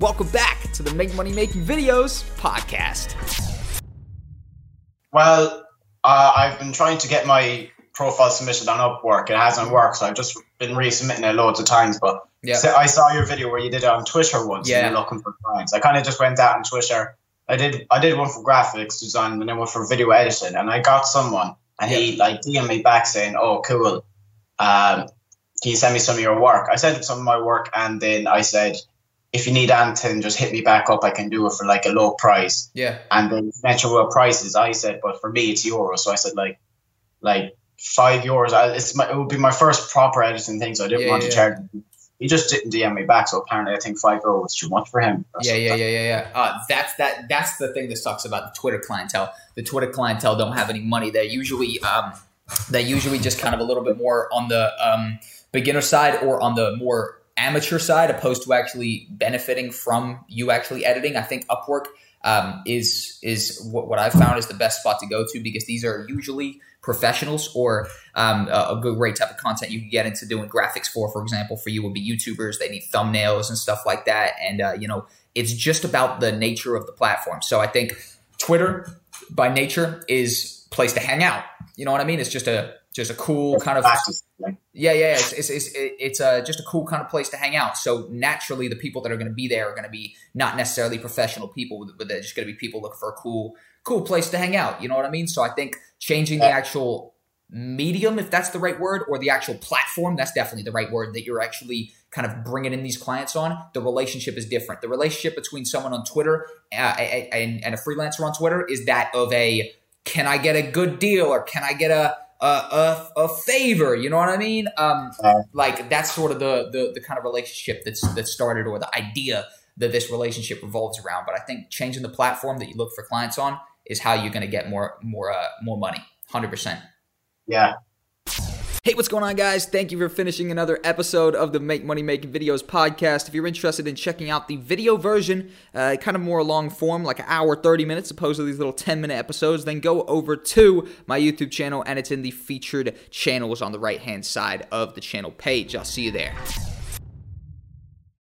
Welcome back to the Make Money Making Videos podcast. Well, uh, I've been trying to get my profile submitted on Upwork. It hasn't worked, so I've just been resubmitting it loads of times. But Yeah. so I saw your video where you did it on Twitter once. Yeah. And you're looking for clients. I kind of just went out on Twitter. I did. I did one for graphics design and then one for video editing, and I got someone, and he like DM'd me back saying, "Oh, cool. Um, can you send me some of your work?" I sent him some of my work, and then I said, "If you need Anton, just hit me back up. I can do it for like a low price." Yeah. and then mention what prices. I said, but for me it's euros. So I said like like five euros. I, it's my, it would be my first proper editing thing, so I didn't Yeah, want yeah. to charge. Him. He just didn't DM me back, so apparently I think five euros was too much for him. Yeah, yeah, yeah, yeah, yeah. Uh, that's that. That's the thing that sucks about the Twitter clientele. The Twitter clientele don't have any money. They're usually um, they're usually just kind of a little bit more on the um, beginner side or on the more amateur side, opposed to actually benefiting from you actually editing. I think Upwork um, is is what, what I've found is the best spot to go to because these are usually professionals or um, a, a good great type of content you can get into doing graphics for. For example, for you would be YouTubers. They need thumbnails and stuff like that, and uh, you know it's just about the nature of the platform. So I think Twitter, by nature, is place to hang out. You know what I mean? It's just a just a cool kind of yeah, yeah. It's it's it's, it's uh, just a cool kind of place to hang out. So naturally, the people that are going to be there are going to be not necessarily professional people, but they're just going to be people looking for a cool cool place to hang out. You know what I mean? So I think changing the actual medium, if that's the right word, or the actual platform, that's definitely the right word that you're actually kind of bringing in these clients on. The relationship is different. The relationship between someone on Twitter uh, and, and a freelancer on Twitter is that of a can I get a good deal or can I get a a, a, a favor? You know what I mean? Um, Yeah. like that's sort of the, the the kind of relationship that's that started or the idea that this relationship revolves around. But I think changing the platform that you look for clients on is how you're going to get more more uh, more money. Hundred percent. yeah. Hey, what's going on, guys? Thank you for finishing another episode of the Make Money Making Videos podcast. If you're interested in checking out the video version, uh, kind of more long form, like an hour, 30 minutes, opposed to these little 10 minute episodes, then go over to my YouTube channel and it's in the featured channels on the right hand side of the channel page. I'll see you there.